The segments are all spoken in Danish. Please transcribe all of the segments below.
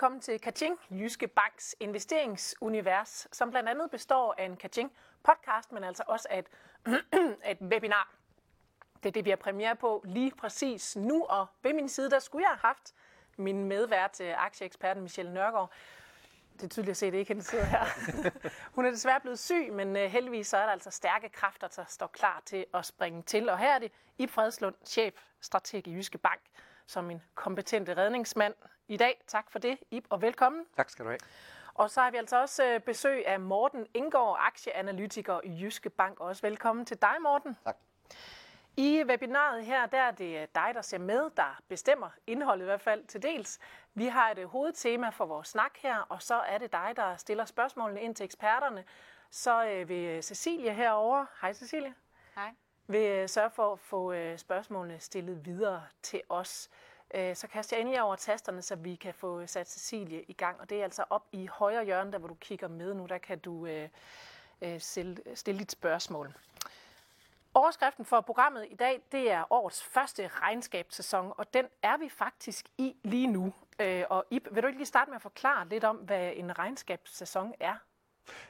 velkommen til Kaching, Jyske Banks investeringsunivers, som blandt andet består af en Kaching podcast, men altså også af et, et webinar. Det er det, vi har premiere på lige præcis nu, og ved min side, der skulle jeg have haft min medvært, øh, aktieeksperten Michelle Nørgaard. Det er tydeligt at se, at det ikke hende sidder her. Hun er desværre blevet syg, men øh, heldigvis så er der altså stærke kræfter, der står klar til at springe til. Og her er det Ib Fredslund, chef strateg i Jyske Bank, som en kompetent redningsmand i dag. Tak for det, Ib, og velkommen. Tak skal du have. Og så har vi altså også øh, besøg af Morten Indgaard, aktieanalytiker i Jyske Bank. Også velkommen til dig, Morten. Tak. I webinaret her, der er det dig, der ser med, der bestemmer indholdet i hvert fald til dels. Vi har et øh, hovedtema for vores snak her, og så er det dig, der stiller spørgsmålene ind til eksperterne. Så øh, vil Cecilie herover, hej Cecilie. Hej. Vil øh, sørge for at få spørgsmålene stillet videre til os. Øh, så kaster jeg endelig over tasterne, så vi kan få sat Cecilie i gang. Og det er altså op i højre hjørne, der hvor du kigger med nu, der kan du øh, øh, stille dit spørgsmål. Overskriften for programmet i dag, det er årets første regnskabssæson, og den er vi faktisk i lige nu. Øh, og Ip, vil du ikke lige starte med at forklare lidt om, hvad en regnskabssæson er?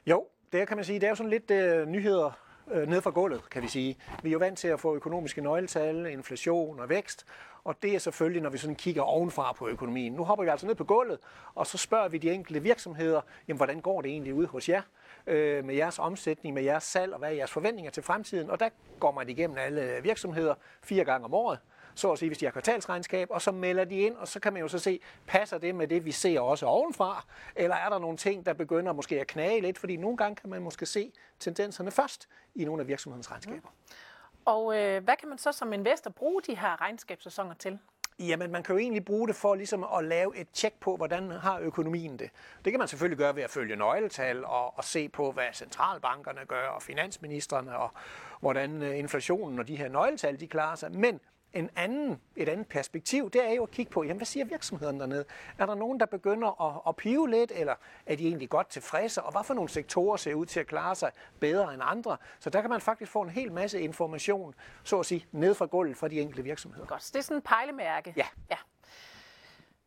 Jo, det kan man sige, det er jo sådan lidt uh, nyheder øh, ned fra gulvet, kan vi sige. Vi er jo vant til at få økonomiske nøgletal, inflation og vækst, og det er selvfølgelig, når vi sådan kigger ovenfra på økonomien. Nu hopper vi altså ned på gulvet, og så spørger vi de enkelte virksomheder, jamen hvordan går det egentlig ud hos jer? øh, med jeres omsætning, med jeres salg og hvad er jeres forventninger til fremtiden. Og der går man igennem alle virksomheder fire gange om året, så at sige, hvis de har kvartalsregnskab, og så melder de ind, og så kan man jo så se, passer det med det, vi ser også ovenfra, eller er der nogle ting, der begynder måske at knage lidt, fordi nogle gange kan man måske se tendenserne først i nogle af virksomhedens regnskaber. Og øh, hvad kan man så som investor bruge de her regnskabssæsoner til? Jamen, man kan jo egentlig bruge det for ligesom at lave et tjek på, hvordan har økonomien det. Det kan man selvfølgelig gøre ved at følge nøgletal og, og se på, hvad centralbankerne gør, og finansministerne, og hvordan øh, inflationen og de her nøgletal, de klarer sig. Men en anden, et andet perspektiv, det er jo at kigge på, jamen, hvad siger virksomhederne dernede? Er der nogen, der begynder at, at pive lidt, eller er de egentlig godt tilfredse? Og hvad for nogle sektorer ser ud til at klare sig bedre end andre? Så der kan man faktisk få en hel masse information, så at sige, ned fra gulvet fra de enkelte virksomheder. Godt, så det er sådan en pejlemærke. Ja. ja.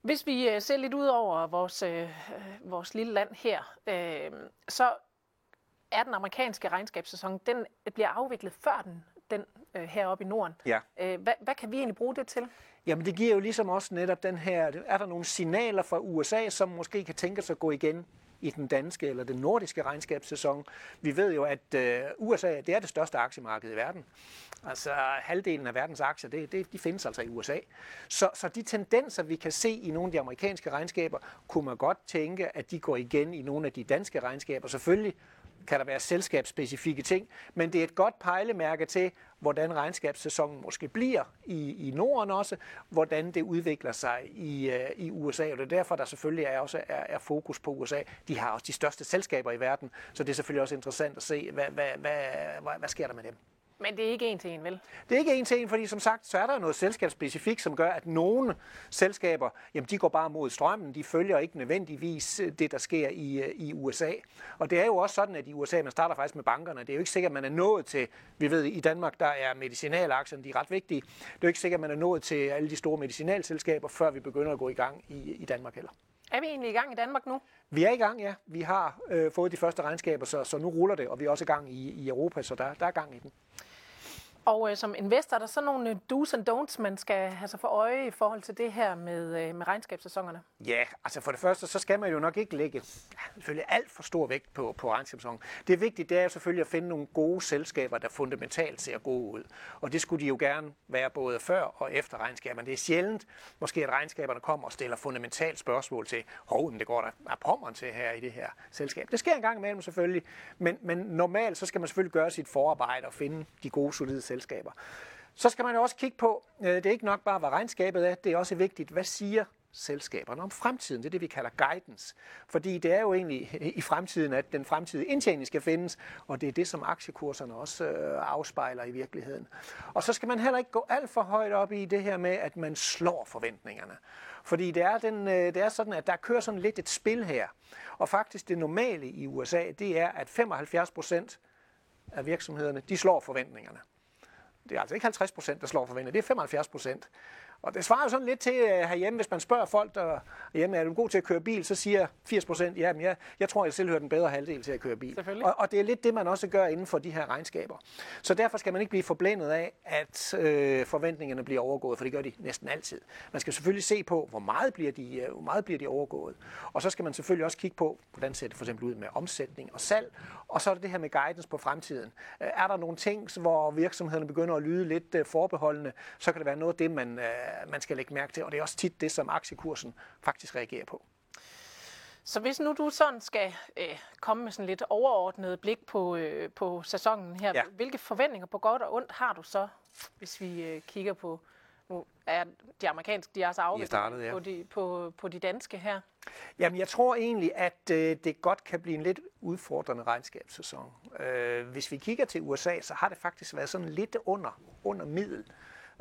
Hvis vi øh, ser lidt ud over vores, øh, vores lille land her, øh, så er den amerikanske regnskabssæson, den bliver afviklet før den den øh, heroppe i Norden. Ja. Øh, hvad, hvad kan vi egentlig bruge det til? Jamen det giver jo ligesom også netop den her, er der nogle signaler fra USA, som måske kan tænke sig at gå igen i den danske eller den nordiske regnskabssæson. Vi ved jo, at øh, USA det er det største aktiemarked i verden. Altså halvdelen af verdens aktier, det, det, de findes altså i USA. Så, så de tendenser, vi kan se i nogle af de amerikanske regnskaber, kunne man godt tænke, at de går igen i nogle af de danske regnskaber. Selvfølgelig kan der være selskabsspecifikke ting, men det er et godt pejlemærke til, hvordan regnskabssæsonen måske bliver i, i Norden også, hvordan det udvikler sig i, øh, i USA, og det er derfor, der selvfølgelig er også er, er fokus på USA. De har også de største selskaber i verden, så det er selvfølgelig også interessant at se, hvad, hvad, hvad, hvad, hvad sker der med dem. Men det er ikke en til en, vel? Det er ikke en til en, fordi som sagt, så er der noget selskabsspecifikt, som gør, at nogle selskaber, jamen de går bare mod strømmen, de følger ikke nødvendigvis øh, det, der sker i, øh, i USA. Og det er jo også sådan, at i USA, man starter faktisk med bankerne. Det er jo ikke sikkert, at man er nået til, vi ved, i Danmark, der er medicinalaktierne, de er ret vigtige. Det er jo ikke sikkert, at man er nået til alle de store medicinalselskaber, før vi begynder at gå i gang i, i Danmark heller. Er vi egentlig i gang i Danmark nu? Vi er i gang, ja. Vi har øh, fået de første regnskaber, så, så nu ruller det, og vi er også i gang i, i Europa, så der, der er gang i den. Og øh, som investor, er der så nogle øh, do's and don'ts, man skal have sig for øje i forhold til det her med, øh, med regnskabssæsonerne? Ja, altså for det første, så skal man jo nok ikke lægge selvfølgelig alt for stor vægt på, på regnskabssæsonen. Det vigtige, det er selvfølgelig at finde nogle gode selskaber, der fundamentalt ser gode ud. Og det skulle de jo gerne være både før og efter regnskaberne. Det er sjældent, måske at regnskaberne kommer og stiller fundamentalt spørgsmål til, hov, det går der af pommeren til her i det her selskab. Det sker en gang imellem selvfølgelig, men, men normalt så skal man selvfølgelig gøre sit forarbejde og finde de gode, solide selskaber. Så skal man jo også kigge på, øh, det er ikke nok bare, hvad regnskabet er, det er også vigtigt, hvad siger selskaberne om fremtiden. Det er det, vi kalder guidance. Fordi det er jo egentlig i fremtiden, at den fremtidige indtjening skal findes, og det er det, som aktiekurserne også øh, afspejler i virkeligheden. Og så skal man heller ikke gå alt for højt op i det her med, at man slår forventningerne. Fordi det er, den, øh, det er sådan, at der kører sådan lidt et spil her. Og faktisk det normale i USA, det er, at 75 procent af virksomhederne, de slår forventningerne. Det er altså ikke 50 procent, der slår forventet, det er 75 procent. Og det svarer jo sådan lidt til uh, herhjemme, hvis man spørger folk, der hjemme er du god til at køre bil, så siger 80 procent, ja, men jeg, jeg tror, jeg selv hører den bedre halvdel til at køre bil. Og, og det er lidt det, man også gør inden for de her regnskaber. Så derfor skal man ikke blive forblændet af, at øh, forventningerne bliver overgået, for det gør de næsten altid. Man skal selvfølgelig se på, hvor meget bliver de, øh, hvor meget bliver de overgået. Og så skal man selvfølgelig også kigge på, hvordan ser det for eksempel ud med omsætning og salg. Og så er det det her med guidance på fremtiden. Øh, er der nogle ting, hvor virksomhederne begynder at lyde lidt øh, forbeholdende, så kan det være noget af det, man, man skal lægge mærke til. Og det er også tit det, som aktiekursen faktisk reagerer på. Så hvis nu du sådan skal øh, komme med sådan lidt overordnet blik på, øh, på sæsonen her, ja. hvilke forventninger på godt og ondt har du så, hvis vi øh, kigger på, nu er de amerikanske, de er så afviklet ja. på, de, på, på de danske her? Jamen, jeg tror egentlig, at øh, det godt kan blive en lidt udfordrende regnskabssæson. Øh, hvis vi kigger til USA, så har det faktisk været sådan lidt under, under middel.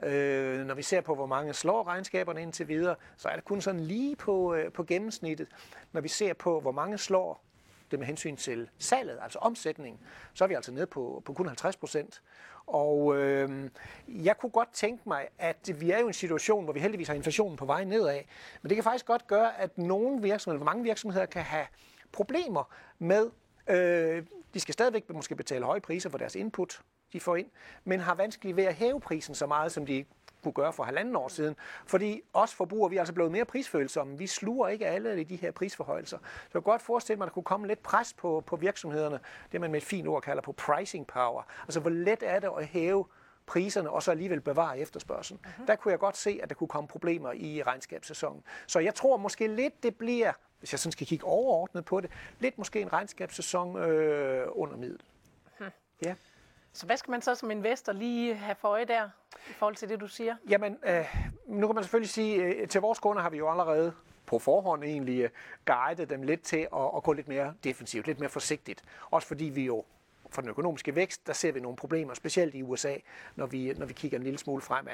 Øh, når vi ser på, hvor mange slår regnskaberne indtil videre, så er det kun sådan lige på, øh, på gennemsnittet. Når vi ser på, hvor mange slår det med hensyn til salget, altså omsætningen, så er vi altså nede på, på kun 50 procent. Og øh, jeg kunne godt tænke mig, at vi er jo i en situation, hvor vi heldigvis har inflationen på vej nedad, men det kan faktisk godt gøre, at nogle virksomheder, hvor mange virksomheder kan have problemer med, øh, de skal stadigvæk måske betale høje priser for deres input, de får ind, men har vanskeligt ved at hæve prisen så meget, som de kunne gøre for halvanden år siden. Fordi os forbrugere, vi er altså blevet mere prisfølsomme. Vi sluger ikke alle de her prisforhøjelser. Så jeg kan godt forestille mig, at der kunne komme lidt pres på, på virksomhederne. Det man med et fint ord kalder på pricing power. Altså hvor let er det at hæve priserne og så alligevel bevare efterspørgselen. Uh-huh. Der kunne jeg godt se, at der kunne komme problemer i regnskabssæsonen. Så jeg tror måske lidt, det bliver, hvis jeg sådan skal kigge overordnet på det, lidt måske en regnskabssæson øh, under middel. Uh-huh. Ja. Så hvad skal man så som investor lige have for øje der, i forhold til det, du siger? Jamen, øh, nu kan man selvfølgelig sige, øh, til vores kunder har vi jo allerede på forhånd egentlig guide guidet dem lidt til at, at gå lidt mere defensivt, lidt mere forsigtigt. Også fordi vi jo for den økonomiske vækst, der ser vi nogle problemer, specielt i USA, når vi, når vi kigger en lille smule fremad.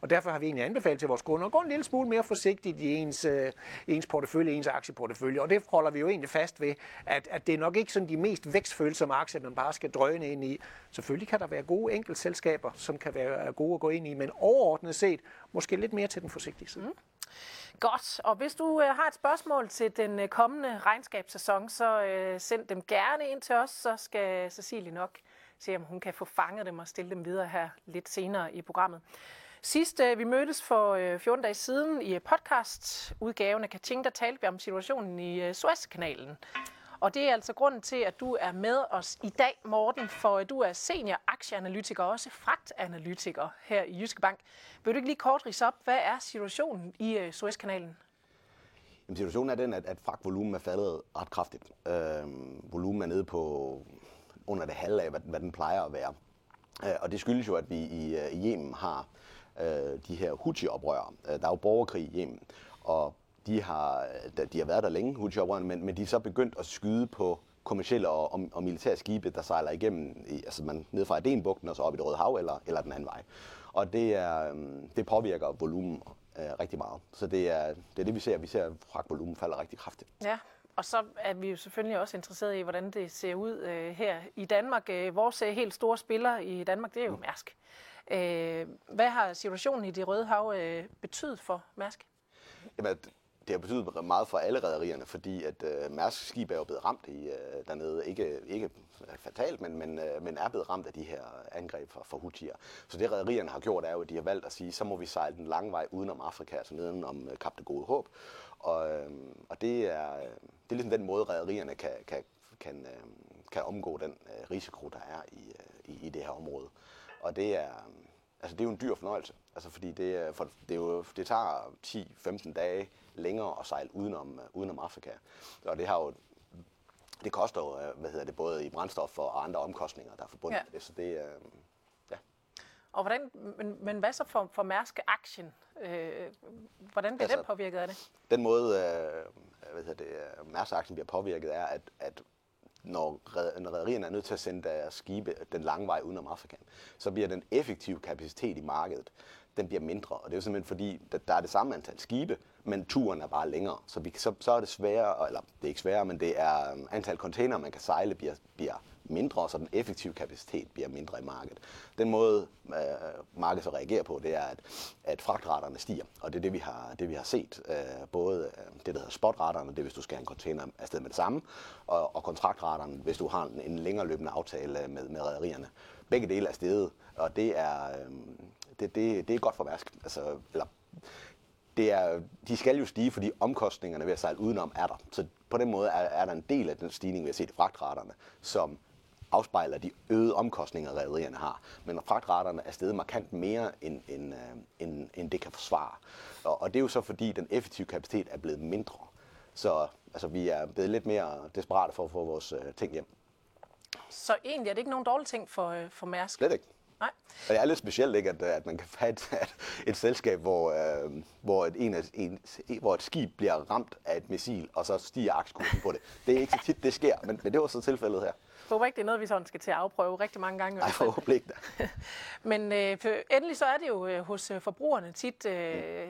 Og derfor har vi egentlig anbefalet til vores kunder at gå en lille smule mere forsigtigt i ens, øh, ens portefølje, ens aktieportefølje. Og det holder vi jo egentlig fast ved, at, at det er nok ikke sådan de mest vækstfølsomme aktier, man bare skal drøne ind i. Selvfølgelig kan der være gode enkeltselskaber, som kan være gode at gå ind i, men overordnet set måske lidt mere til den forsigtige side. Mm. Godt, og hvis du øh, har et spørgsmål til den øh, kommende regnskabssæson, så øh, send dem gerne ind til os, så skal Cecilie nok se, om hun kan få fanget dem og stille dem videre her lidt senere i programmet. Sidst øh, vi mødtes for øh, 14 dage siden i podcast-udgaven af Kating, der talte vi om situationen i øh, Suezkanalen. Og det er altså grunden til, at du er med os i dag, Morten, for du er senior aktieanalytiker og også fragtanalytiker her i Jyske Bank. Vil du ikke lige kort rise op, hvad er situationen i øh, Suezkanalen? Jamen, situationen er den, at, at fragtvolumen er faldet ret kraftigt. Øh, volumen er nede på under det halve af, hvad, hvad den plejer at være. Øh, og det skyldes jo, at vi i, øh, i Yemen har uh, de her Houthi-oprør. Der er jo borgerkrig i Yemen, og de har, de har været der længe, houthi men, men de er så begyndt at skyde på kommersielle og, og, og militære skibe, der sejler igennem, i, altså man ned fra Adenbugten og så op i det Røde Hav, eller, eller den anden vej. Og det, er, øhm, det påvirker volumen øh, rigtig meget. Så det er, det er det, vi ser. Vi ser, at fragtvolumen falder rigtig kraftigt. Ja, og så er vi jo selvfølgelig også interesseret i, hvordan det ser ud øh, her i Danmark. Øh, vores øh, helt store spiller i Danmark, det er jo mm. Mærsk. Øh, hvad har situationen i det Røde Hav øh, betydet for Mærsk? Jamen, det har betydet meget for alle rædderierne, fordi at øh, Mærsk skib er jo blevet ramt i, øh, dernede. Ikke, ikke fatalt, men, men, øh, men er blevet ramt af de her angreb fra, fra Houthier. Så det rædderierne har gjort, er jo, at de har valgt at sige, så må vi sejle den lange vej udenom Afrika, altså nedenom øh, Kap det Gode Håb. Og, øh, og det, er, øh, det er ligesom den måde, rædderierne kan, kan, kan, øh, kan omgå den øh, risiko, der er i, øh, i, i det her område. Og det er, altså det er jo en dyr fornøjelse, altså fordi det, for, det, er jo, det tager 10-15 dage længere at sejle udenom, uh, udenom Afrika. Og det har jo det koster jo, øh, hvad hedder det, både i brændstof og andre omkostninger, der er forbundet ja. med det. Så det, øh, ja. Og hvordan, men, men hvad så for, for Mærsk-aktien? Øh, hvordan bliver altså, den påvirket af det? Den måde, øh, hvad hedder det, Mærsk-aktien bliver påvirket, er, at, at når rædderierne er nødt til at sende deres skibe den lange vej udenom Afrika, så bliver den effektive kapacitet i markedet, den bliver mindre. Og det er jo simpelthen fordi, der, der er det samme antal skibe, men turen er bare længere. Så, vi, så, så er det sværere, eller det er ikke sværere, men det er um, antal container, man kan sejle, bliver, bliver mindre, så den effektive kapacitet bliver mindre i markedet. Den måde, øh, markedet så reagerer på, det er, at, at fragtraterne stiger, og det er det, vi har, det, vi har set. Øh, både øh, det, der hedder spotraterne, det er, hvis du skal have en container afsted med det samme, og, og kontraktraterne, hvis du har en, en længere løbende aftale med, med rædderierne. Begge dele er steget, og det er, øh, det, det, det er godt for Mærsk. Altså, eller, det er, de skal jo stige, fordi omkostningerne ved at sejle udenom er der. Så på den måde er, er der en del af den stigning, vi har set i fragtraterne, som afspejler de øgede omkostninger, rædderierne har. Men fragtraterne er steget markant mere, end, end, øh, end, end det kan forsvare. Og, og det er jo så, fordi den effektive kapacitet er blevet mindre. Så altså, vi er blevet lidt mere desperate for at få vores øh, ting hjem. Så egentlig er det ikke nogen dårlig ting for, øh, for Mærsk? Slet ikke. Nej. Og det er lidt specielt, ikke, at, øh, at man kan have et, et selskab, hvor, øh, hvor, et, en, en, hvor et skib bliver ramt af et missil, og så stiger aktiekursen på det. Det er ikke så tit, det sker, men, men det var så tilfældet her. Håber ikke, det er noget, vi sådan skal til at afprøve rigtig mange gange. Nej, forhåbentlig ikke da. Men øh, for, endelig så er det jo øh, hos øh, forbrugerne tit, øh,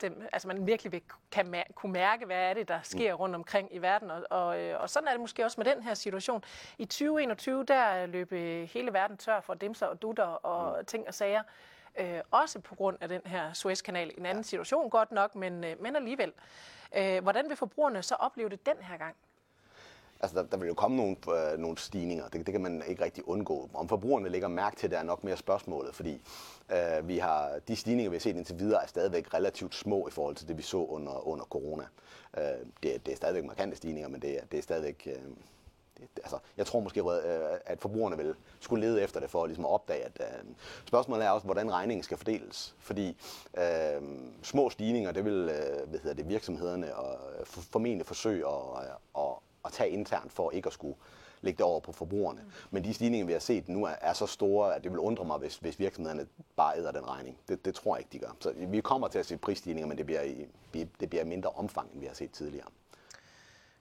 dem, altså man virkelig vil, kan mær- kunne mærke, hvad er det, der sker rundt omkring i verden. Og, og, øh, og sådan er det måske også med den her situation. I 2021, der løb øh, hele verden tør for dimser og dutter og mm. ting og sager. Øh, også på grund af den her Suezkanal. En anden situation godt nok, men, øh, men alligevel. Øh, hvordan vil forbrugerne så opleve det den her gang? Altså, der, der vil jo komme nogle, øh, nogle stigninger. Det, det kan man ikke rigtig undgå. Om forbrugerne lægger mærke til det, er nok mere spørgsmålet, fordi øh, vi har, de stigninger, vi har set indtil videre, er stadigvæk relativt små i forhold til det, vi så under, under corona. Øh, det, det er stadigvæk markante stigninger, men det, det er stadigvæk... Øh, altså, jeg tror måske, øh, at forbrugerne vil skulle lede efter det for ligesom at opdage, at øh, spørgsmålet er også, hvordan regningen skal fordeles. Fordi øh, små stigninger, det vil øh, hvad hedder det, virksomhederne og øh, formentlig forsøge at, øh, at, at tage internt for ikke at skulle lægge det over på forbrugerne. Mm. Men de stigninger, vi har set nu, er, er så store, at det vil undre mig, hvis, hvis virksomhederne bare æder den regning. Det, det tror jeg ikke, de gør. Så vi kommer til at se prisstigninger, men det bliver i, det bliver mindre omfang, end vi har set tidligere.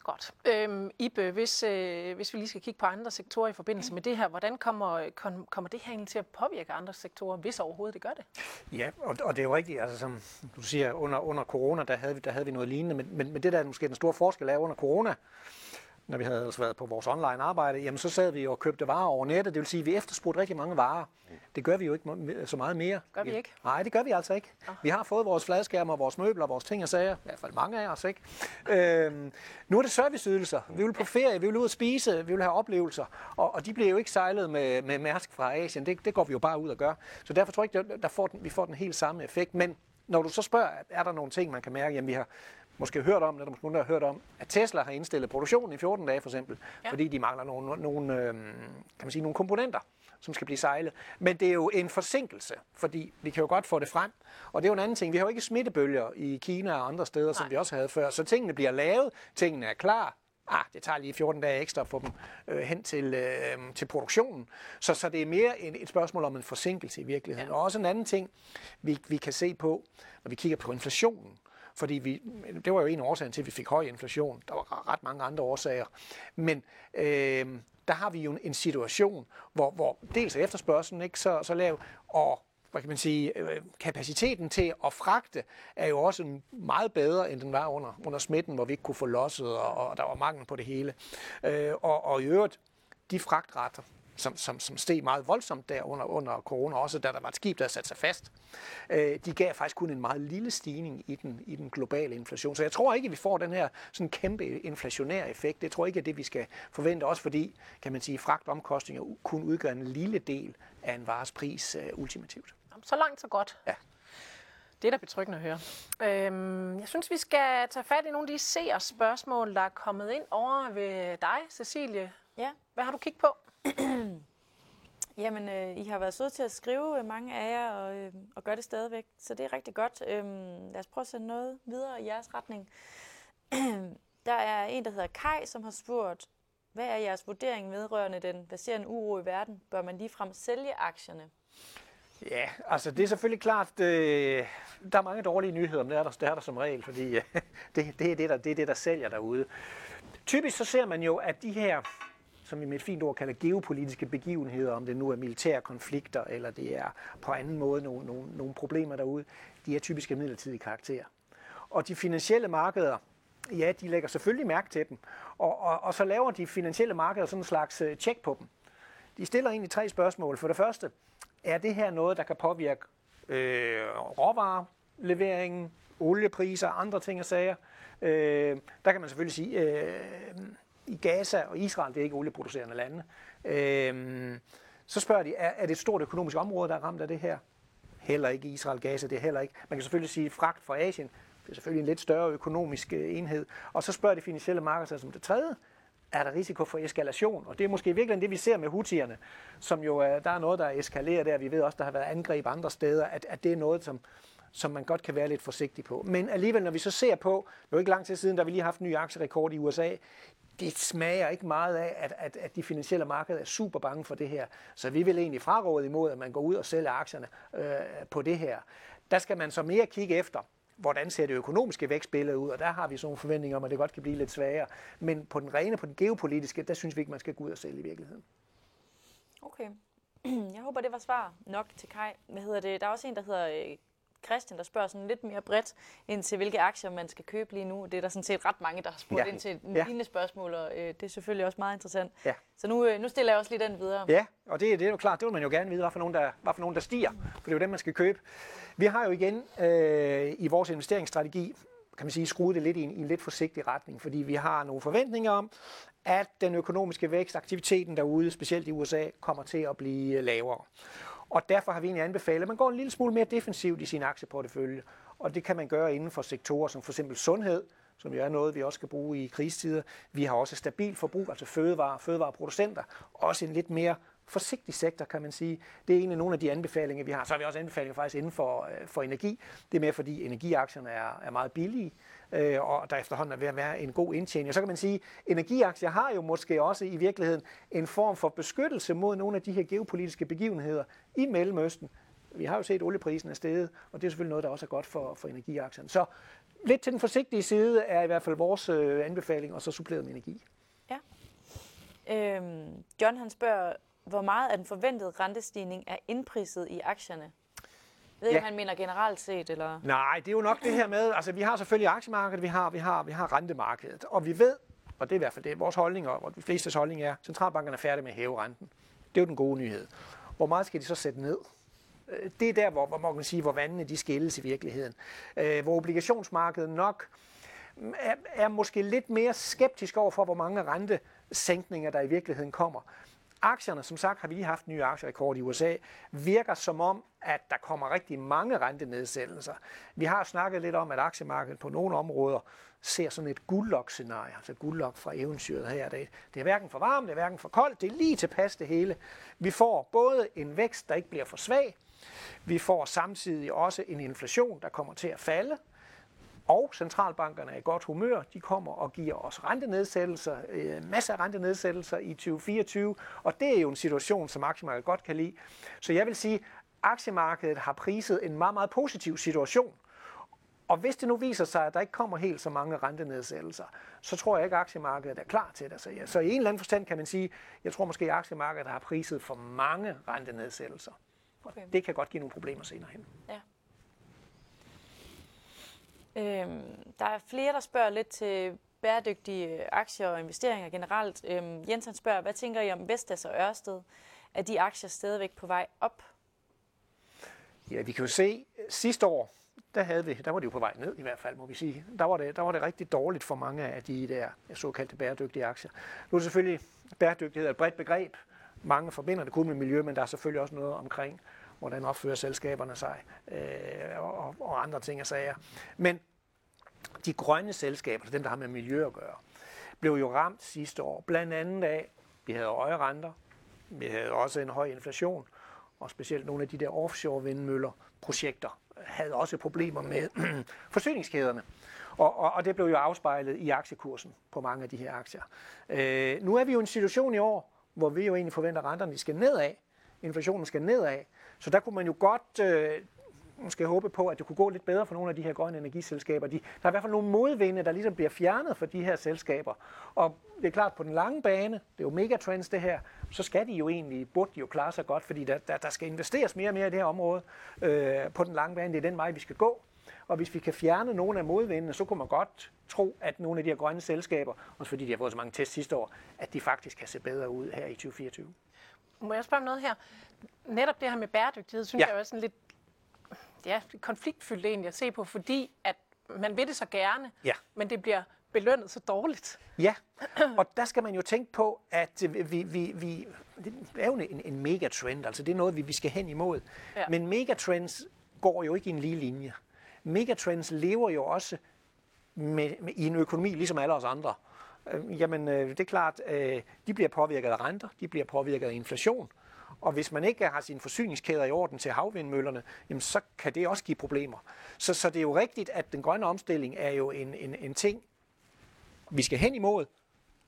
Godt. Øhm, Ibe, hvis, øh, hvis vi lige skal kigge på andre sektorer i forbindelse med det her, hvordan kommer, kom, kommer det her egentlig til at påvirke andre sektorer, hvis overhovedet det gør det? Ja, og, og det er jo rigtigt, altså som du siger, under, under corona, der havde, vi, der havde vi noget lignende, men, men, men det der er måske den store forskel er under corona, når vi havde altså været på vores online arbejde, jamen så sad vi og købte varer over nettet. Det vil sige, at vi efterspurgte rigtig mange varer. Det gør vi jo ikke så meget mere. Gør vi ikke? Nej, det gør vi altså ikke. Ah. Vi har fået vores fladskærmer, vores møbler, vores ting og sager. I hvert fald mange af os, ikke? Øhm, nu er det serviceydelser. Vi vil på ferie, vi vil ud og spise, vi vil have oplevelser. Og, og de bliver jo ikke sejlet med, med Mærsk fra Asien. Det, det går vi jo bare ud og gør. Så derfor tror jeg ikke, der får den, vi får den helt samme effekt. Men når du så spørger, er der nogle ting, man kan mærke? Jamen, vi har måske hørt om, eller måske nogen, der har hørt om, at Tesla har indstillet produktionen i 14 dage for eksempel, ja. fordi de mangler nogle, nogle, øh, kan man sige, nogle komponenter som skal blive sejlet. Men det er jo en forsinkelse, fordi vi kan jo godt få det frem. Og det er jo en anden ting. Vi har jo ikke smittebølger i Kina og andre steder, Nej. som vi også havde før. Så tingene bliver lavet, tingene er klar. Ah, det tager lige 14 dage ekstra at få dem øh, hen til, øh, til produktionen. Så, så det er mere en, et spørgsmål om en forsinkelse i virkeligheden. Ja. Og også en anden ting, vi, vi kan se på, når vi kigger på inflationen. Fordi vi, det var jo en af årsagen til, at vi fik høj inflation. Der var ret mange andre årsager. Men øh, der har vi jo en situation, hvor, hvor dels er efterspørgselen ikke så, så lav, og hvad kan man sige, øh, kapaciteten til at fragte er jo også meget bedre, end den var under, under smitten, hvor vi ikke kunne få losset, og, og der var mangel på det hele. Øh, og, og i øvrigt, de fragtretter, som, som, som steg meget voldsomt der under, under corona, også da der var et skib, der satte sig fast. Øh, de gav faktisk kun en meget lille stigning i den, i den globale inflation. Så jeg tror ikke, at vi får den her sådan kæmpe inflationære effekt. Det tror jeg ikke, at det vi skal forvente, også fordi, kan man sige, fragtomkostninger kun udgør en lille del af en vares pris uh, ultimativt. Så langt, så godt. Ja. Det er da betryggende at høre. Øhm, jeg synes, vi skal tage fat i nogle af de seers spørgsmål, der er kommet ind over ved dig, Cecilie. Ja. Hvad har du kigget på? Jamen, øh, I har været søde til at skrive, øh, mange af jer, og, øh, og gør det stadigvæk. Så det er rigtig godt. Øh, lad os prøve at sende noget videre i jeres retning. der er en, der hedder Kai, som har spurgt, hvad er jeres vurdering vedrørende den baserende uro i verden? Bør man ligefrem sælge aktierne? Ja, altså det er selvfølgelig klart, øh, der er mange dårlige nyheder, men det er der, det er der som regel, fordi øh, det, det, er det, der, det er det, der sælger derude. Typisk så ser man jo, at de her som vi med et fint ord kalder geopolitiske begivenheder, om det nu er militære konflikter, eller det er på anden måde nogle, nogle, nogle problemer derude, de er typisk af midlertidige karakter. Og de finansielle markeder, ja, de lægger selvfølgelig mærke til dem, og, og, og så laver de finansielle markeder sådan en slags øh, tjek på dem. De stiller egentlig tre spørgsmål. For det første, er det her noget, der kan påvirke øh, råvareleveringen, oliepriser og andre ting og sager? Øh, der kan man selvfølgelig sige, øh, i Gaza og Israel, det er ikke olieproducerende lande. Øh, så spørger de, er, er det et stort økonomisk område, der er ramt af det her? Heller ikke Israel, Gaza, det er heller ikke. Man kan selvfølgelig sige, fragt fra Asien, det er selvfølgelig en lidt større økonomisk øh, enhed. Og så spørger de finansielle markeder som det tredje, er der risiko for eskalation. Og det er måske virkelig det, vi ser med hutierne, som jo der er noget, der eskalerer der. Vi ved også, der har været angreb andre steder, at, at det er noget, som, som man godt kan være lidt forsigtig på. Men alligevel, når vi så ser på, det er jo ikke lang tid siden, da vi lige har haft en ny aktierekord i USA, det smager ikke meget af, at, at, at de finansielle markeder er super bange for det her. Så vi vil egentlig fraråde imod, at man går ud og sælger aktierne øh, på det her. Der skal man så mere kigge efter, hvordan ser det økonomiske vækstbillede ud, og der har vi sådan nogle forventninger om, at det godt kan blive lidt sværere. Men på den rene, på den geopolitiske, der synes vi ikke, man skal gå ud og sælge i virkeligheden. Okay. Jeg håber, det var svar nok til Kai. Hvad hedder det? Der er også en, der hedder øh, Christian, der spørger sådan lidt mere bredt ind til, hvilke aktier man skal købe lige nu. Det er der sådan set ret mange, der har spurgt ja. ind til ja. lignende spørgsmål, og øh, det er selvfølgelig også meget interessant. Ja. Så nu, øh, nu stiller jeg også lige den videre. Ja, og det, det er jo klart, det vil man jo gerne vide, hvad for nogen, der, hvad for nogen, der stiger, for det er jo dem, man skal købe. Vi har jo igen øh, i vores investeringsstrategi kan man sige, skruet det lidt i en, i en lidt forsigtig retning, fordi vi har nogle forventninger om, at den økonomiske vækst, aktiviteten derude, specielt i USA, kommer til at blive lavere. Og derfor har vi egentlig anbefalet, at man går en lille smule mere defensivt i sin aktieportefølje. Og det kan man gøre inden for sektorer som for eksempel sundhed, som jo er noget, vi også skal bruge i krigstider. Vi har også stabil forbrug, altså fødevare, fødevareproducenter. Også en lidt mere forsigtig sektor, kan man sige. Det er en af nogle af de anbefalinger, vi har. Så har vi også anbefalinger faktisk inden for, øh, for energi. Det er mere fordi energiaktierne er, er meget billige øh, og der efterhånden er ved at være en god indtjening. Og så kan man sige, at energiaktier har jo måske også i virkeligheden en form for beskyttelse mod nogle af de her geopolitiske begivenheder i Mellemøsten. Vi har jo set, at olieprisen er steget, og det er selvfølgelig noget, der også er godt for, for energiaktierne. Så lidt til den forsigtige side er i hvert fald vores øh, anbefaling, og så suppleret med energi. Ja. Øhm, John han spørger, hvor meget af den forventede rentestigning er indpriset i aktierne? Jeg ved ikke, ja. om han mener generelt set, eller? Nej, det er jo nok det her med, altså vi har selvfølgelig aktiemarkedet, vi har, vi har, vi har rentemarkedet, og vi ved, og det er i hvert fald det, vores holdning, og de fleste holdning er, centralbankerne er færdige med at hæve renten. Det er jo den gode nyhed. Hvor meget skal de så sætte ned? Øh, det er der, hvor, hvor man kan sige, hvor vandene de skilles i virkeligheden. Øh, hvor obligationsmarkedet nok er, er måske lidt mere skeptisk over for, hvor mange rentesænkninger, der i virkeligheden kommer. Aktierne, som sagt, har vi lige haft nye aktierekord i USA, virker som om, at der kommer rigtig mange rentenedsættelser. Vi har snakket lidt om, at aktiemarkedet på nogle områder ser sådan et guldlok-scenarie, altså guldlok fra eventyret her. Det, det er hverken for varmt, det er hverken for koldt, det er lige tilpas det hele. Vi får både en vækst, der ikke bliver for svag, vi får samtidig også en inflation, der kommer til at falde, og centralbankerne er i godt humør. De kommer og giver os rentenedsættelser, øh, masser af rentenedsættelser i 2024, og det er jo en situation, som aktiemarkedet godt kan lide. Så jeg vil sige, at aktiemarkedet har priset en meget, meget positiv situation. Og hvis det nu viser sig, at der ikke kommer helt så mange rentenedsættelser, så tror jeg ikke, at aktiemarkedet er klar til det. Så, ja, så i en eller anden forstand kan man sige, jeg tror måske, at aktiemarkedet har priset for mange rentenedsættelser. Okay. Det kan godt give nogle problemer senere hen. Ja. Øhm, der er flere, der spørger lidt til bæredygtige øh, aktier og investeringer generelt. Øhm, Jens han spørger, hvad tænker I om Vestas og Ørsted? Er de aktier stadigvæk på vej op? Ja, vi kan jo se, sidste år, der, havde vi, der var det jo på vej ned i hvert fald, må vi sige. Der var det, der var det rigtig dårligt for mange af de der såkaldte bæredygtige aktier. Nu er selvfølgelig bæredygtighed et bredt begreb. Mange forbinder det kun med miljø, men der er selvfølgelig også noget omkring hvordan opfører selskaberne sig øh, og, og andre ting og sager. Men de grønne selskaber, altså dem der har med miljø at gøre, blev jo ramt sidste år, blandt andet af, vi havde høje renter, vi havde også en høj inflation, og specielt nogle af de der offshore vindmøller projekter havde også problemer med forsyningskæderne. Og, og, og det blev jo afspejlet i aktiekursen på mange af de her aktier. Øh, nu er vi jo i en situation i år, hvor vi jo egentlig forventer, at renterne skal nedad, inflationen skal nedad, så der kunne man jo godt øh, måske håbe på, at det kunne gå lidt bedre for nogle af de her grønne energiselskaber. De, der er i hvert fald nogle modvinde, der ligesom bliver fjernet for de her selskaber. Og det er klart, på den lange bane, det er jo megatrends det her, så skal de jo egentlig, burde de jo klare sig godt, fordi der, der, der skal investeres mere og mere i det her område øh, på den lange bane. Det er den vej, vi skal gå. Og hvis vi kan fjerne nogle af modvindene, så kunne man godt tro, at nogle af de her grønne selskaber, også fordi de har fået så mange tests sidste år, at de faktisk kan se bedre ud her i 2024. Må jeg spørge om noget her? Netop det her med bæredygtighed, synes Ja. jeg er sådan lidt ja, konfliktfyldt egentlig at se på, fordi at man vil det så gerne, Ja. men det bliver belønnet så dårligt. Ja, og der skal man jo tænke på, at vi, vi, vi det er jo en, en megatrend, altså det er noget, vi, vi skal hen imod. Ja. Men megatrends går jo ikke i en lige linje. Megatrends lever jo også med, med, i en økonomi, ligesom alle os andre. Øh, jamen, øh, det er klart, øh, de bliver påvirket af renter, de bliver påvirket af inflation. Og hvis man ikke har sine forsyningskæder i orden til havvindmøllerne, jamen så kan det også give problemer. Så, så det er jo rigtigt, at den grønne omstilling er jo en, en, en ting, vi skal hen imod,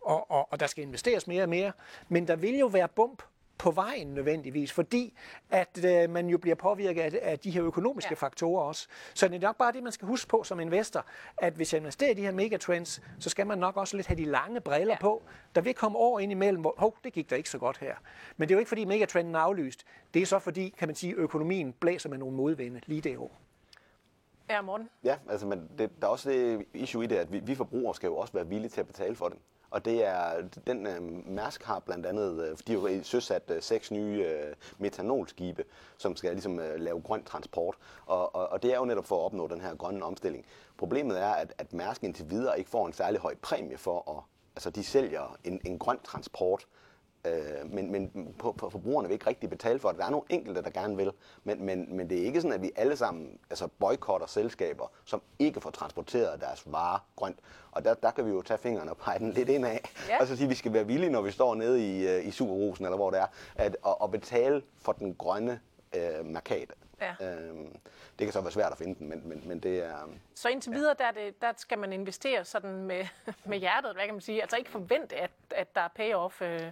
og, og, og der skal investeres mere og mere. Men der vil jo være bump på vejen nødvendigvis, fordi at øh, man jo bliver påvirket af, af de her økonomiske ja. Faktorer også. Så det er nok bare det, man skal huske på som investor, at hvis jeg investerer i de her megatrends, så skal man nok også lidt have de lange briller. Ja. på. Der vil komme år ind imellem, hvor hov, det gik der ikke så godt her. Men det er jo ikke fordi megatrenden er aflyst. Det er så fordi, kan man sige, økonomien blæser med nogle modvinde lige det år. Ja, Morten. Ja, altså, men det, der er også det issue i det, at vi, vi forbrugere skal jo også være villige til at betale for det. Og det er, den øh, Mærsk har blandt andet, øh, de har jo søsat øh, seks nye øh, metanolskibe, som skal ligesom øh, lave grøn transport. Og, og, og det er jo netop for at opnå den her grønne omstilling. Problemet er, at, at Mærsk indtil videre ikke får en særlig høj præmie for at, altså de sælger en, en grøn transport, Øh, men, men på, på forbrugerne vil ikke rigtig betale for det. Der er nogle enkelte, der gerne vil, men, men, men det er ikke sådan, at vi alle sammen altså boykotter selskaber, som ikke får transporteret deres varer grønt. Og der, der kan vi jo tage fingrene og pege den lidt ind af. Ja. Og så sige, at vi skal være villige, når vi står nede i, øh, i Superrusen, eller hvor det er, at, at, at betale for den grønne øh, markat. Ja. Øh, det kan så være svært at finde den, men, men, men det er... Så indtil videre, der, er det, der skal man investere sådan med, med hjertet, hvad kan man sige? Altså ikke forvente, at, at der er payoff øh,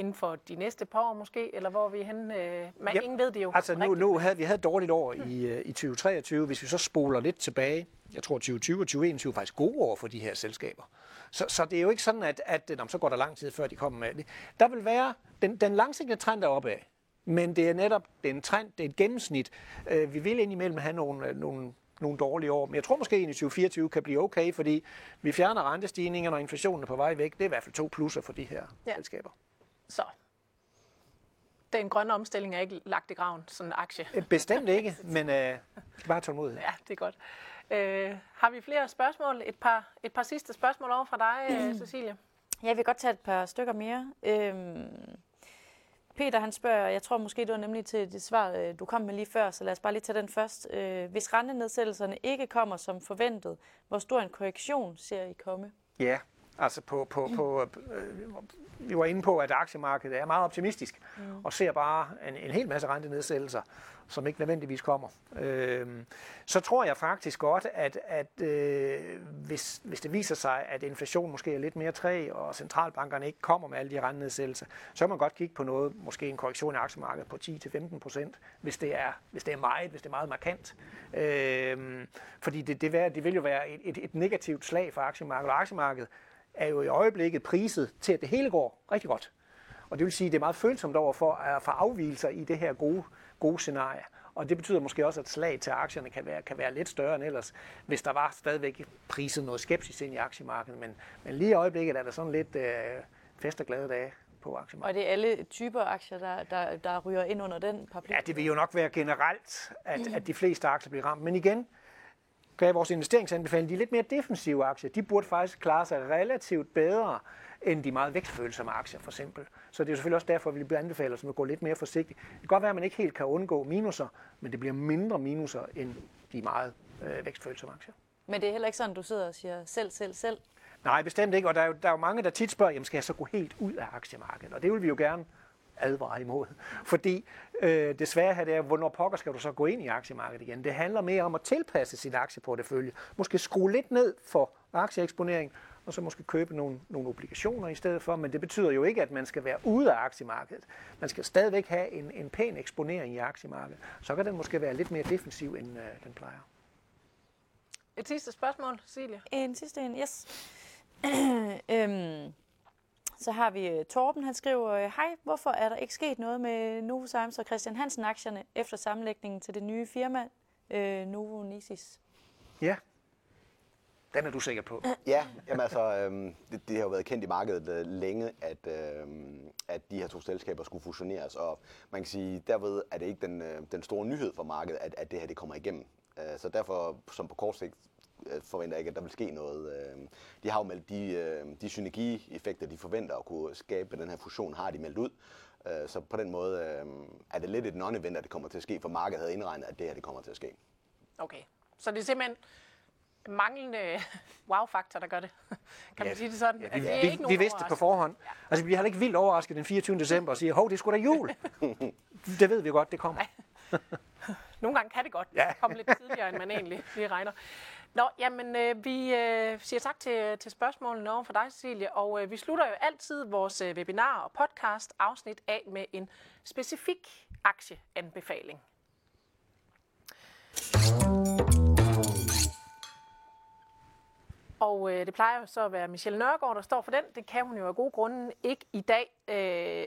inden for de næste par år måske, eller hvor er vi henne? Øh, man, Ja, ingen ved det jo. Altså nu, nu havde vi havde et dårligt år i, øh, i 2023. Hvis vi så spoler lidt tilbage, jeg tror 2020 og 2021 er faktisk gode år for de her selskaber. Så, så det er jo ikke sådan, at, at nå, så går der lang tid, før de kommer med det. Der vil være, den, den langsigtede trend er opad. Men det er netop det er en trend, det er et gennemsnit. Øh, vi vil indimellem have nogle, øh, nogle, nogle dårlige år. Men jeg tror måske, at 2024 kan blive okay, fordi vi fjerner rentestigningerne, og inflationen er på vej væk. Det er i hvert fald to plusser for de her. Ja. selskaber. Så den grønne omstilling er ikke lagt i graven, sådan en aktie. Øh, Bestemt ikke, men øh, bare tålmodighed. Ja, det er godt. Øh, har vi flere spørgsmål? Et par, et par sidste spørgsmål over fra dig, øh, Cecilie. Ja, jeg vil godt tage et par stykker mere. Øhm, Peter han spørger, jeg tror måske det var nemlig til det svar, øh, du kom med lige før, så lad os bare lige tage den først. Øh, hvis rentenedsættelserne ikke kommer som forventet, hvor stor en korrektion ser I komme? Ja, altså på, på, på øh, vi var inde på, at aktiemarkedet er meget optimistisk mm. og ser bare en, en hel masse rentenedsættelser, som ikke nødvendigvis kommer. Øh, så tror jeg faktisk godt, at, at øh, hvis, hvis det viser sig, at inflationen måske er lidt mere træ, og centralbankerne ikke kommer med alle de rentenedsættelser, så kan man godt kigge på noget, måske en korrektion i aktiemarkedet på 10-15 procent, hvis det er hvis det er meget, hvis det er meget markant. Øh, fordi det, det, vil, det vil jo være et, et, et negativt slag for aktiemarkedet, og aktiemarkedet er jo i øjeblikket priset til, at det hele går rigtig godt. Og det vil sige, at det er meget følsomt over for at få afvielser i det her gode, gode scenarie. Og det betyder måske også, at slag til aktierne kan være, kan være lidt større end ellers, hvis der var stadigvæk priset noget skepsis ind i aktiemarkedet. Men, men lige i øjeblikket er der sådan lidt øh, fest og glade dage på aktiemarkedet. Og det er alle typer aktier, der, der, der ryger ind under den paraply? Ja, det vil jo nok være generelt, at, at de fleste aktier bliver ramt. Men igen, kan vores investeringsanbefaling, de lidt mere defensive aktier, de burde faktisk klare sig relativt bedre end de meget vækstfølsomme aktier, for eksempel. Så det er selvfølgelig også derfor, at vi anbefaler os at gå lidt mere forsigtigt. Det kan godt være, at man ikke helt kan undgå minuser, men det bliver mindre minuser end de meget øh, vækstfølsomme aktier. Men det er heller ikke sådan, du sidder og siger selv, selv, selv. Nej, bestemt ikke. Og der er jo, der er jo mange, der tit spørger, jamen skal jeg så gå helt ud af aktiemarkedet? Og det vil vi jo gerne advare imod. Fordi øh, det svære her det er, hvornår pokker skal du så gå ind i aktiemarkedet igen? Det handler mere om at tilpasse sin aktieportefølje. Måske skrue lidt ned for aktieeksponering, og så måske købe nogle, nogle obligationer i stedet for. Men det betyder jo ikke, at man skal være ude af aktiemarkedet. Man skal stadigvæk have en, en pæn eksponering i aktiemarkedet. Så kan den måske være lidt mere defensiv, end øh, den plejer. Et sidste spørgsmål, Silje. En sidste en, yes. øhm, så har vi øh, Torben, han skriver, øh, Hej, hvorfor er der ikke sket noget med Novozymes og Christian Hansen aktierne efter sammenlægningen til det nye firma øh, Novo Nisis? Ja, den er du sikker på. Ja, jamen altså, øhm, det, det har jo været kendt i markedet øh, længe, at, øhm, at de her to selskaber skulle fusioneres, og man kan sige, derved er det ikke den, øh, den store nyhed for markedet, at, at det her det kommer igennem. Øh, så derfor, som på kort sigt, forventer jeg ikke, at der vil ske noget. Øh, de har jo meldt de, øh, de synergieffekter, de forventer at kunne skabe den her fusion, har de meldt ud. Øh, så på den måde øh, er det lidt et non-event, at det kommer til at ske, for markedet havde indregnet, at det her det kommer til at ske. Okay, så det er simpelthen manglende wow-faktor, der gør det. Kan man Ja, sige det sådan? Ja, At vi, det er vi, ikke vi nogen vidste det på forhånd. Altså, vi heller ikke vildt overrasket den 24. december og siger, hov, det skulle da jul. det ved vi godt, det kommer. Nogle gange kan det godt Ja. ja. komme lidt tidligere, end man egentlig lige regner. Nå, jamen, øh, vi øh, siger tak til, til spørgsmålene over for dig, Cecilie, og øh, vi slutter jo altid vores øh, webinar og podcast afsnit af med en specifik aktieanbefaling. Og øh, det plejer jo så at være Michelle Nørgaard, der står for den. Det kan hun jo af gode grunde ikke i dag. Øh,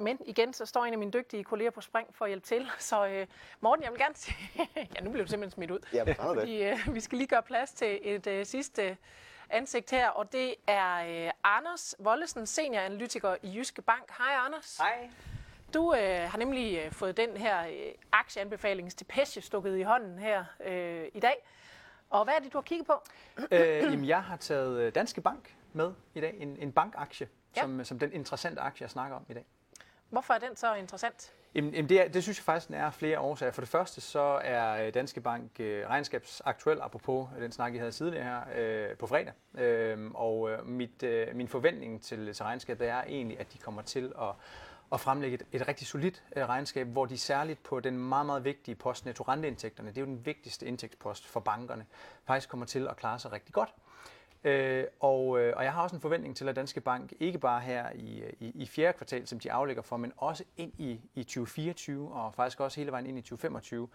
men igen, så står en af mine dygtige kolleger på spring for at hjælpe til. Så øh, Morten, jeg vil gerne sige... ja, nu blev du simpelthen smidt ud. Ja, det. Fordi, øh, vi skal lige gøre plads til et øh, sidste ansigt her, og det er øh, Anders Vollesen, senioranalytiker i Jyske Bank. Hej Anders. Hej. Du øh, har nemlig øh, fået den her øh, aktieanbefalingsdepeche stukket i hånden her øh, i dag. Og hvad er det, du har kigget på? øh, jamen, jeg har taget øh, Danske Bank med i dag. En, en bankaktie, ja. som, som den interessante aktie, jeg snakker om i dag. Hvorfor er den så interessant? Jamen, jamen det, er, det synes jeg faktisk den er flere årsager. For det første så er øh, Danske Bank øh, regnskabsaktuel, apropos den snak, I havde tidligere her, øh, på fredag. Øh, og øh, mit, øh, min forventning til, til regnskabet er egentlig, at de kommer til at, at fremlægge et, et rigtig solidt øh, regnskab, hvor de særligt på den meget, meget vigtige post, nettorenteindtægterne, det er jo den vigtigste indtægtspost for bankerne, faktisk kommer til at klare sig rigtig godt. Øh, og, øh, og jeg har også en forventning til, at Danske Bank ikke bare her i, øh, i, i fjerde kvartal, som de aflægger for, men også ind i, i 2024 og faktisk også hele vejen ind i 2025,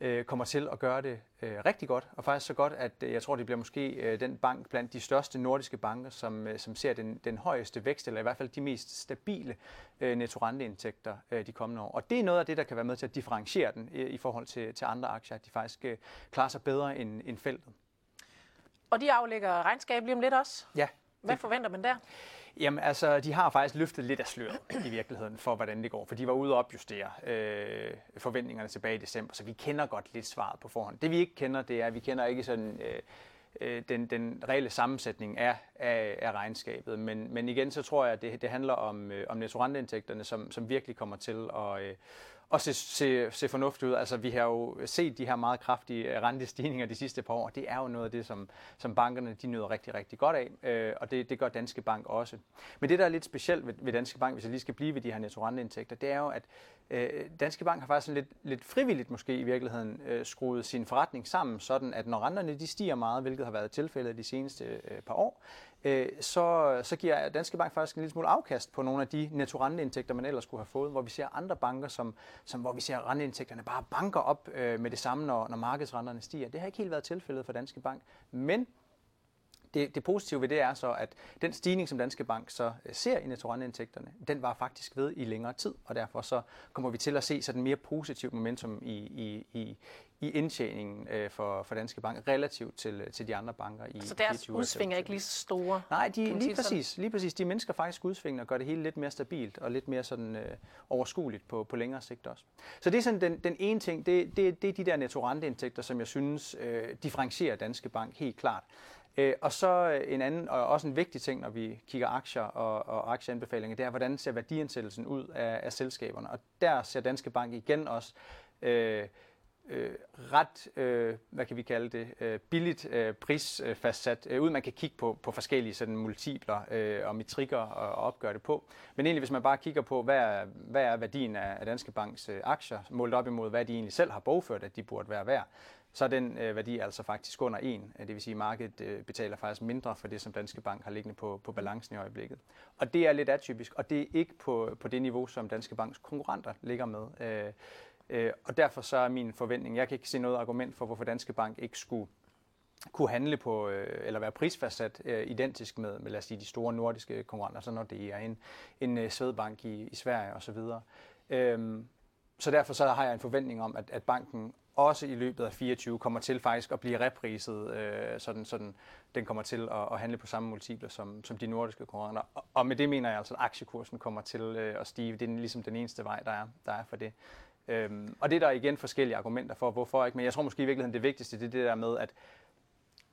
øh, kommer til at gøre det øh, rigtig godt. Og faktisk så godt, at øh, jeg tror, det bliver måske øh, den bank blandt de største nordiske banker, som, øh, som ser den, den højeste vækst, eller i hvert fald de mest stabile øh, nettorenteindtægter øh, de kommende år. Og det er noget af det, der kan være med til at differentiere den øh, i forhold til, til andre aktier, at de faktisk øh, klarer sig bedre end, end feltet. Og de aflægger regnskab lige om lidt også. Ja, Hvad forventer man der? Jamen altså, de har faktisk løftet lidt af sløret i virkeligheden for, hvordan det går. For de var ude at opjustere øh, forventningerne tilbage i december, så vi kender godt lidt svaret på forhånd. Det vi ikke kender, det er, at vi kender ikke sådan øh, øh, den, den reelle sammensætning af, af, af regnskabet. Men, men igen, så tror jeg, at det, det handler om, øh, om nettorenteindtægterne, som, som virkelig kommer til at... Øh, og se, se, se fornuftigt ud. Altså, vi har jo set de her meget kraftige øh, rentestigninger de sidste par år. Det er jo noget af det, som, som bankerne de nyder rigtig, rigtig godt af, øh, og det, det gør Danske Bank også. Men det, der er lidt specielt ved, ved Danske Bank, hvis jeg lige skal blive ved de her netto renteindtægter, det er jo, at øh, Danske Bank har faktisk lidt, lidt frivilligt måske i virkeligheden øh, skruet sin forretning sammen, sådan at når renterne de stiger meget, hvilket har været tilfældet de seneste øh, par år, øh, så, så giver Danske Bank faktisk en lille smule afkast på nogle af de nettorenteindtægter, man ellers skulle have fået, hvor vi ser andre banker, som, som hvor vi ser renteindtægterne bare banker op øh, med det samme, når, når markedsrenterne stiger. Det har ikke helt været tilfældet for Danske Bank, men det, det positive ved det er så, at den stigning, som Danske Bank så øh, ser i nettorenteindtægterne, den var faktisk ved i længere tid, og derfor så kommer vi til at se sådan mere positivt momentum i, i, i, i indtjeningen øh, for, for Danske Bank relativt til, til de andre banker i Så deres 24 og udsving er 25. ikke lige så store. Nej, de, lige præcis, lige præcis. De mennesker faktisk udsvingene og gør det hele lidt mere stabilt og lidt mere sådan, øh, overskueligt på, på længere sigt også. Så det er sådan den, den ene ting, det, det, det er de der nettorenteindtægter, som jeg synes øh, differentierer Danske Bank helt klart. Øh, og så øh, en anden, og også en vigtig ting, når vi kigger aktier og, og aktieanbefalinger, det er, hvordan ser værdiansættelsen ud af, af selskaberne. Og der ser Danske Bank igen også øh, øh, ret, øh, hvad kan vi kalde det, øh, billigt øh, prisfastsat øh, ud. Man kan kigge på, på forskellige sådan, multipler øh, og metrikker og, og opgøre det på. Men egentlig, hvis man bare kigger på, hvad er, hvad er værdien af, af Danske Banks øh, aktier, målt op imod, hvad de egentlig selv har bogført, at de burde være værd, så er den øh, værdi altså faktisk under 1. Øh, det vil sige, at markedet øh, betaler faktisk mindre for det, som Danske Bank har liggende på, på balancen i øjeblikket. Og det er lidt atypisk, og det er ikke på, på det niveau, som Danske Banks konkurrenter ligger med. Øh, øh, og derfor så er min forventning, jeg kan ikke se noget argument for, hvorfor Danske Bank ikke skulle kunne handle på, øh, eller være prisfastsat øh, identisk med, med, lad os sige, de store nordiske konkurrenter, så når det er en, en øh, Svedbank i, i Sverige osv. Øhm, så derfor så har jeg en forventning om, at, at banken også i løbet af 24 kommer til faktisk at blive repriset, øh, sådan, sådan den kommer til at, at handle på samme multipler som, som de nordiske konkurrenter. Og, og med det mener jeg altså, at aktiekursen kommer til øh, at stige. Det er ligesom den eneste vej, der er, der er for det. Øhm, og det er der igen forskellige argumenter for, hvorfor ikke. Men jeg tror måske i virkeligheden, det vigtigste det er det der med, at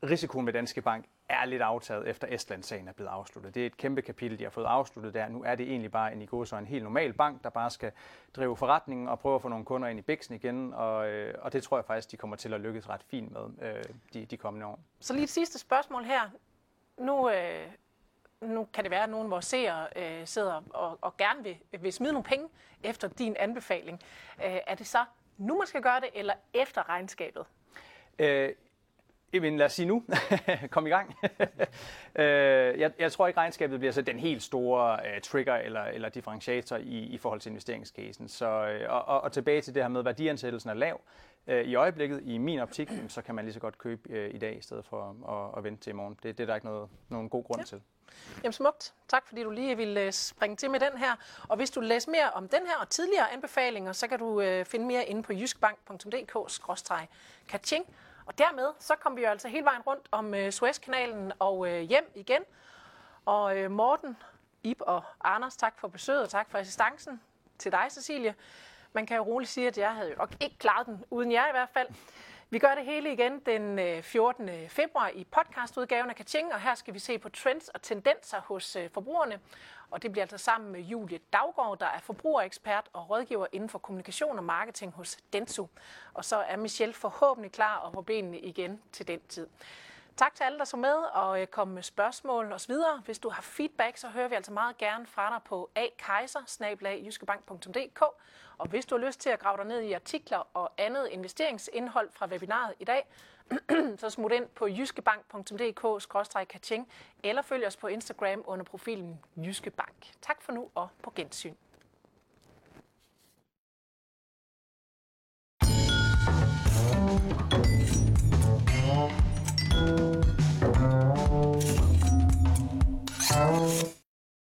risikoen ved Danske Bank er lidt aftaget efter Estland-sagen er blevet afsluttet. Det er et kæmpe kapitel, de har fået afsluttet der. Nu er det egentlig bare en i går så en helt normal bank, der bare skal drive forretningen og prøve at få nogle kunder ind i bæksen igen. Og, øh, og det tror jeg faktisk, de kommer til at lykkes ret fint med øh, de, de kommende år. Så lige et sidste spørgsmål her. Nu, øh, nu kan det være, at nogle af vores seere øh, sidder og, og gerne vil, vil smide nogle penge efter din anbefaling. Øh, er det så nu, man skal gøre det, eller efter regnskabet? Øh, Jamen lad os sige nu. Kom i gang. øh, jeg, jeg tror ikke, regnskabet bliver så den helt store uh, trigger eller, eller differentiator i, i forhold til investeringscasen. Så, uh, og, og tilbage til det her med, at værdiansættelsen er lav. Uh, I øjeblikket, i min optik, så kan man lige så godt købe uh, i dag, i stedet for at, at vente til i morgen. Det, det er der ikke noget, nogen god grund ja. til. Jamen smukt. Tak fordi du lige ville springe til med den her. Og hvis du læser mere om den her og tidligere anbefalinger, så kan du uh, finde mere inde på jyskbank.dk-kaching. Og dermed så kom vi jo altså hele vejen rundt om øh, Suezkanalen og øh, hjem igen. Og øh, Morten, Ib og Anders, tak for besøget og tak for assistancen til dig, Cecilie. Man kan jo roligt sige, at jeg havde jo nok ikke klaret den, uden jer i hvert fald. Vi gør det hele igen den øh, 14. Februar i podcastudgaven af Kaching, og her skal vi se på trends og tendenser hos øh, forbrugerne. Og det bliver altså sammen med Julie Daggaard, der er forbrugerekspert og rådgiver inden for kommunikation og marketing hos Denso. Og så er Michelle forhåbentlig klar og på benene igen til den tid. Tak til alle, der så med og øh, kom med spørgsmål og så videre. Hvis du har feedback, så hører vi altså meget gerne fra dig på akejser og hvis du har lyst til at grave dig ned i artikler og andet investeringsindhold fra webinaret i dag, så smut ind på jyskebank.dk-kaching eller følg os på Instagram under profilen Jyske Bank. Tak for nu og på gensyn.